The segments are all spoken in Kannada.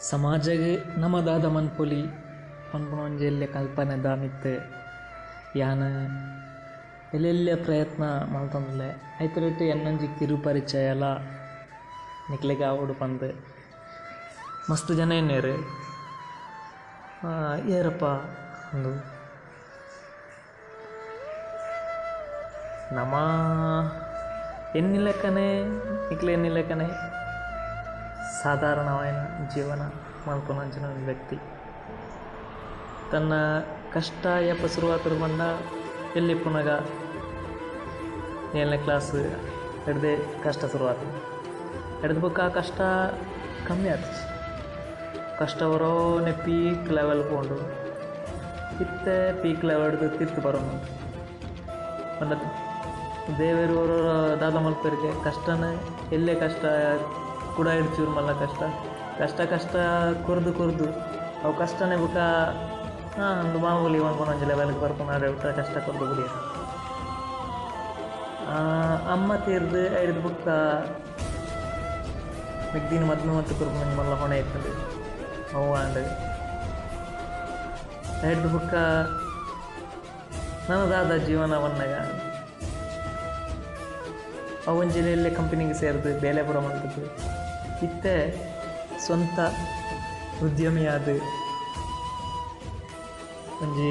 ಸಮಾಜಗ್ ನಮದಾದ ಮನ್ಪೊಲಿ ಎಲ್ಯ ಕಲ್ಪನೆ ದಾಮಿತ್ತ್ ಯಾನ ಎಲ್ಲೆಲ್ಯ ಪ್ರಯತ್ನ ಮಲ್ತೊಂದುಲ್ಲೆ ಐತುರಿಟ್ ಎನ್ನೊಂಜಿ ಕಿರು ಪರಿಚಯಲ ನಿಕ್ಲೆಗ್ ಆವೊಡು ಪಂದ್. ಮಸ್ತ್ ಜನ ಎನ್ನೆರ್ ಏರಪ್ಪ, ಅಂದು. ನಮ ಎನ್ನಿಲೆಕ್ಕನೆ ನಿಕ್ಲೆ ಎನ್ನಿಲೆಕ್ಕನೆ ಸಾಧಾರಣವಾದ ಜೀವನ ಮಲ್ಪೊನಂಚಿನ ಒಂದು ವ್ಯಕ್ತಿ. ತನ್ನ ಕಷ್ಟ ಎಪ್ಪ ಶುರುವಾತರು ಬಂಡ ಎಲ್ಲಿ ಪುನಗ ಏಳನೇ ಕ್ಲಾಸ್ ಹಿಡ್ದೆ ಕಷ್ಟ ಶುರುವಾತು. ಹಿಡ್ದು ಬುಕ್ಕ ಆ ಕಷ್ಟ ಕಮ್ಮಿ ಆಯ್ತು ಕಷ್ಟ ಬರೋನೆ ಪೀಕ್ ಲೆವೆಲ್ ಕೊಂಡು ಇತ್ತೆ ಪೀಕ್ ಲೆವೆಲ್ ಹಿಡ್ದು ತಿರ್ತು ಬರೋನು. ಬಂದ ದೇವರು ದಾದ ಮಲ್ಪರಿಗೆ ಕಷ್ಟನೇ ಎಲ್ಲೇ ಕಷ್ಟ ಕೂಡ ಹಿಡ್ಚೂರು ಮಲ್ಲ ಕಷ್ಟ. ಕಷ್ಟ ಕಷ್ಟ ಕುರ್ದು ಕುರ್ದು. ಅವು ಕಷ್ಟನೇ ಬುಕ್ಕ ಹಾಂ ಒಂದು ಮಾಮೂಲಿ ಒಂದೊಂದು ಲೆವೆಲ್ಗೆ ಬರ್ಕೊಂಡು ಊಟ ಕಷ್ಟ ಕುರ್ದು ಬಿಡಿ ಅಮ್ಮ ತೀರ್ದು ಐದು ಬುಕ್ಕ ಮಿಗ್ದಿನ ಮದ್ನು ಮತ್ತು ಕುರ್ಕೊಂಡು ಮಲ್ಲ ಹೊಣೆ ಇರ್ತದೆ ಅವು ಆಂಡ್ ಹಿಡ್ದು ಬುಕ್ಕ ನನ್ನದಾದ ಜೀವನವನ್ನಾಗ ಜಿಲ್ಲೆಯಲ್ಲೇ ಕಂಪನಿಗೆ ಸೇರಿದು ಬೇಲೆ ಪುರ ಇತ್ತೆ ಸ್ವಂತ ಉದ್ಯಮಿಯಾದ ಒಂಜಿ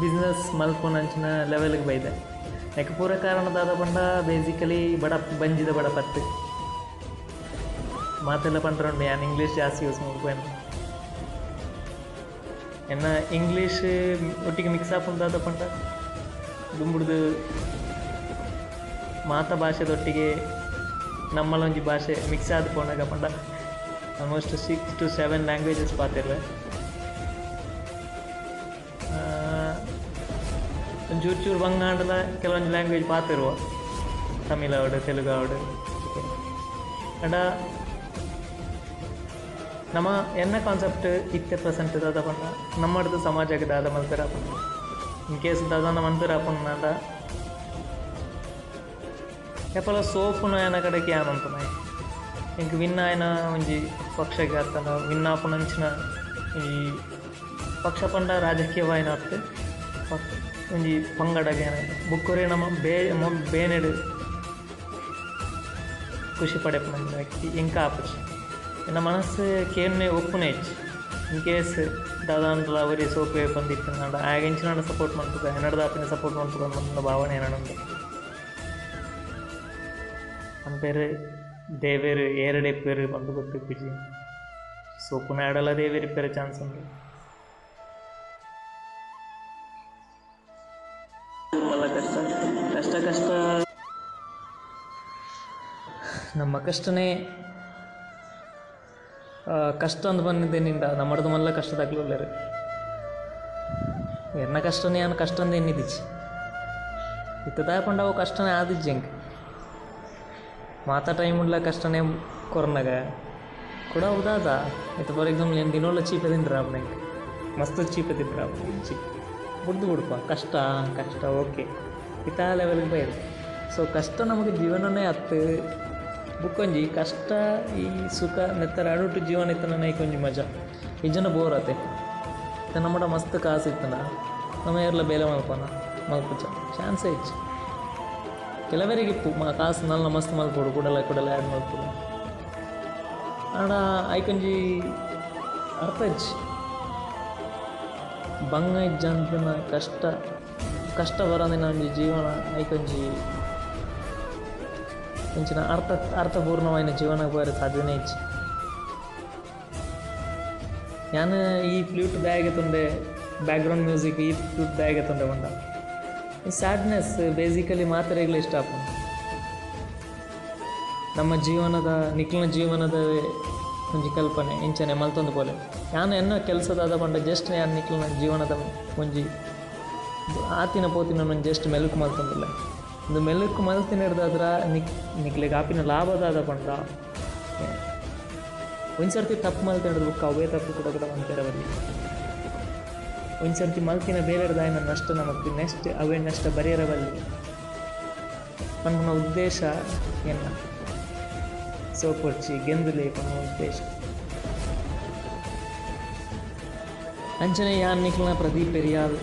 ಬಿಸ್ನೆಸ್ ಮಲ್ಕೊಂಡಂಚಿನ ಲೆವೆಲ್ಗೆ ಬೈದೆ. ಯಾಕೆ ಪೂರ ಕಾರಣದಾದ ಪಂಡ ಬೇಸಿಕಲಿ ಬಡ ಬಂಜಿದ ಬಡ ಪತ್ತೆ. ಮಾತೆಲ್ಲ ಪಂಡ್ರಂಡು ಯಾನ್ ಇಂಗ್ಲೀಷ್ ಜಾಸ್ತಿ ಯೂಸ್ ಮಾಡ್ಕೊಂಡು ಎನ್ನ ಇಂಗ್ಲೀಷ್ ಒಟ್ಟಿಗೆ ಮಿಕ್ಸ್ ಆಪುಂದಾದ ಪಂಡ ದುಂಬುಡ್ದು ಮಾತ ಭಾಷೆದೊಟ್ಟಿಗೆ ನಮ್ಮಲ್ಲೊಂಜಿ ಭಾಷೆ ಮಿಕ್ಸ್ ಆದ್ ಪೋನಾಗ ಪಂಡ almost six to seven languages ಪಾತಿರ್ವೆ ಒಂಚೂರು ಚೂರು ಬಂಗಾಂಡಲ ಕೆಲವೊಂದು ಲ್ಯಾಂಗ್ವೇಜ್ ಪಾತಿರುವ ತಮಿಳ್ ಅವಡು ತೆಲುಗು ಅವಡು ಅಂಡ ನಮ್ಮ ಎನ್ನ ಕಾನ್ಸೆಪ್ಟ್ ಇತ್ತೆ ಪ್ರೆಸೆಂಟ್ ದಾದ ಪಂಡ ನಮ್ಮಡ್ದು ಸಮಾಜಕ್ಕೆ ದಾದ ಮಲ್ಪೆರ ಪಂಡ ಇನ್ ಕೇಸ್ ದಾದ ಮಂತರ ಪಂಡ ಎಪ್ಪಲ ಏನ ಕಡೆಗೆ ಏನಂತನ ಇಂಕ ವಿನ್ನ ಆಯ್ನ ಒಂಜಿ ಪಕ್ಷಕ್ಕೆ ಅತ್ತನ ವಿನ್ನ ಆಪುನಂಚಿನ ಈ ಪಕ್ಷ ಪಂಡ ರಾಜಕೀಯವಾಯಿನ ಅತ್ತೆ ಒಂಜಿ ಪಂಗಡಗೆ ಬುಕ್ಕುರೆ ನಮ್ಮ ಬೇ ಬೇನೆಡು ಖುಷಿ ಪಡೆಪುನ ವ್ಯಕ್ತಿ. ಇಂಕ ಆಪುಜಿ. ನನ್ನ ಮನಸ್ಸು ಕೇನ್ನೆ ಒಪ್ಪುನೆ ಹೆಚ್ಚು ಇನ್ ಕೇಸ್ ಅವರಿ ಸೋಪೆ ಬಂದಿತ್ತು ನಾಡ ಆಗಿಂಚಿನ ಸಪೋರ್ಟ್ ಮಾಡ್ತದೆ ಹೆನ್ನಡ್ದ ದಾಪಿನ ಸಪೋರ್ಟ್ ಮಾಡ್ತದೆ ನನ್ನ ಭಾವನೆ ಏನಂದು ನಮ್ಮ ಪೇರು ದೇವೇರು ಏರಡೆ ಪೇರು ಬಂದು ಗೊತ್ತಿಪ್ಪಿಜಿ ಸೊ ಪುನಃ ಆಡಲ್ಲ ದೇವೇರಿ ಪೇರೆ ಚಾನ್ಸ್ ಅಂದ್ರೆ ಕಷ್ಟ ಕಷ್ಟ ಕಷ್ಟ. ನಮ್ಮ ಕಷ್ಟನೇ ಕಷ್ಟ ಅಂತ ಬಂದಿದ್ದೇನಿಂದ ನಮ್ಮದು ಮಲ್ಲ ಕಷ್ಟದಾಗ್ಲಿಲ್ಲ ಎನ್ನ ಕಷ್ಟನೇ ಅನ್ನ ಕಷ್ಟ ಅಂದ ಎನ್ನಿದ್ದೀಚಿ ಇತ್ತದ ಪಂಡವು ಕಷ್ಟನೇ ಆದಿಜ್ಜಂಗೆ ಮಾತಾ ಟೈಮ್ ಉಡ್ಲ ಕಷ್ಟನೇ ಕೊರ್ನಾಗ. ಕೂಡ ಹೌದಾದ ಇದು ಫಾರ್ ಎಕ್ಸಾಂಪಲ್ ಏನು ದಿನೋಲ್ಲ ಚೀಪ ತಿಂದ್ರ ಅವನಿಗೆ ಮಸ್ತ್ ಚೀಪ್ ತಿಂದ್ರ ಅವನಿಗೆ ಚೀಪ್. ಬಿಡ್ದು ಬಿಡ್ಪ. ಕಷ್ಟ ಕಷ್ಟ, ಓಕೆ. ಇತ್ತ ಲೆವೆಲ್ಗೆ ಬೈರು. ಸೊ ಕಷ್ಟ ನಮಗೆ ಜೀವನನೇ ಹತ್ತು ಬುಕ್ಕೊಂಜಿ, ಕಷ್ಟ, ಈ ಸುಖ, ನೆತ್ತರ ಅಡುಟು ಜೀವನ ಇತ್ತನ ನೈಕೊಂಜಿ ಮಜಾ. ಇಜನ ಜನ ಬೋರ್ ಆತೆ. ನಮ್ಮಡ ಮಸ್ತ್ ಕಾಸು ಇತ್ತನ ನಮ್ಮ ಎಲ್ಲ ಬೇಲೆ ಮಲ್ಪನ? ಮಲ್ಪುಚ್ಚ ಚಾನ್ಸೇ ಇಚ್ಚು ಕೆಲವರಿಗೆ ಇಪ್ಪು ಮ ಕಾಸು ನಲ್ಲ ಮಸ್ತ್ ಮಲ್ಪೋಡು ಕೂಡಲ ಕೂಡಲ ಆ್ಯಡ್ ಮಲ್ಪೋಡು ಆಡ ಐಕೊಂಜಿ ಅರ್ಥ ಇಜ್ಜಿ ಬಂಗ ಇಜ್ಜಂತನ ಕಷ್ಟ ಕಷ್ಟ ಬರೋದಿನ ಒಂಜಿ ಜೀವನ ಐಕೊಂಜಿ ಇಂಚಿನ ಅರ್ಥ ಅರ್ಥಪೂರ್ಣವಾದ ಜೀವನ ಬರೋ ಸಾಧ್ಯನೇ ಇಜ್ಜಿ ഞാൻ ഈ ഫ്ലൂട്ട് ബാഗ് ತಂದೆ ಬ್ಯಾಕ್ಗ್ರೌಂಡ್ ಮ್ಯೂಸಿಕ್ ಈ ಫ್ಲೂಟ್ ಬ್ಯಾಗ್ ತಂದೆ ಬಂದ ಈ ಸ್ಯಾಡ್ನೆಸ್ ಬೇಸಿಕಲಿ ಮಾತ್ರೆಗಳು ಇಷ್ಟ ನಮ್ಮ ಜೀವನದ, ನಿಖಿಲ್ನ ಜೀವನದ ಒಂಜಿ ಕಲ್ಪನೆ, ಇಂಚನೆ, ಮಲ್ತೊಂದು ಪೋಲೆ ನಾನು ಎನ್ನೋ ಕೆಲಸದಾದ ಪಂಡ ಜಸ್ಟ್ ಯಾನ್ ನಿಖಿಲ್ನ ಜೀವನದ ಒಂಜಿ ಆತಿನ ಪೋತಿನ ನಾನು ಜಸ್ಟ್ ಮೆಲುಕು ಮಲ್ತೊಂದಿಲ್ಲ. ಒಂದು ಮೆಲುಕು ಮಲ್ತಿನ ಹಿಡ್ದಾದ್ರ ನಿಕ್, ನಿಕ್ಲಿಗೆ ಆಪಿನ ಲಾಭದಾದ ಪಂಡ ಒಂದು ಸರ್ತಿ ತಪ್ಪು ಮಲ್ತಿನ ಹಿಡಿದು ಅವೇ ತಪ್ಪು ಕೂಡ ಕೂಡ ಮಂತಿರಬಲ್ಲಿ ಒಂದ್ಸರ್ತಿ ಮಲ್ಕಿನ ಬೇರೆ ಬೇರೆಡ್ದಾಯನ ನಷ್ಟ ನಮಗೆ ನೆಕ್ಸ್ಟ್ ಅವೇ ನಷ್ಟ ಬರೆಯರಬಲ್ಲಿ ನನ್ನ ಉದ್ದೇಶ ಎನ್ನ ಸೋಪೊಡ್ಚಿ ಗೆಂದುಲೆ ಪನ್ನ ಉದ್ದೇಶ. ಅಂಚನೆ ಯಾನ್ ನಿಕ್ಲ ಪ್ರದೀಪ್ ಪೆರಿಯಾಲ್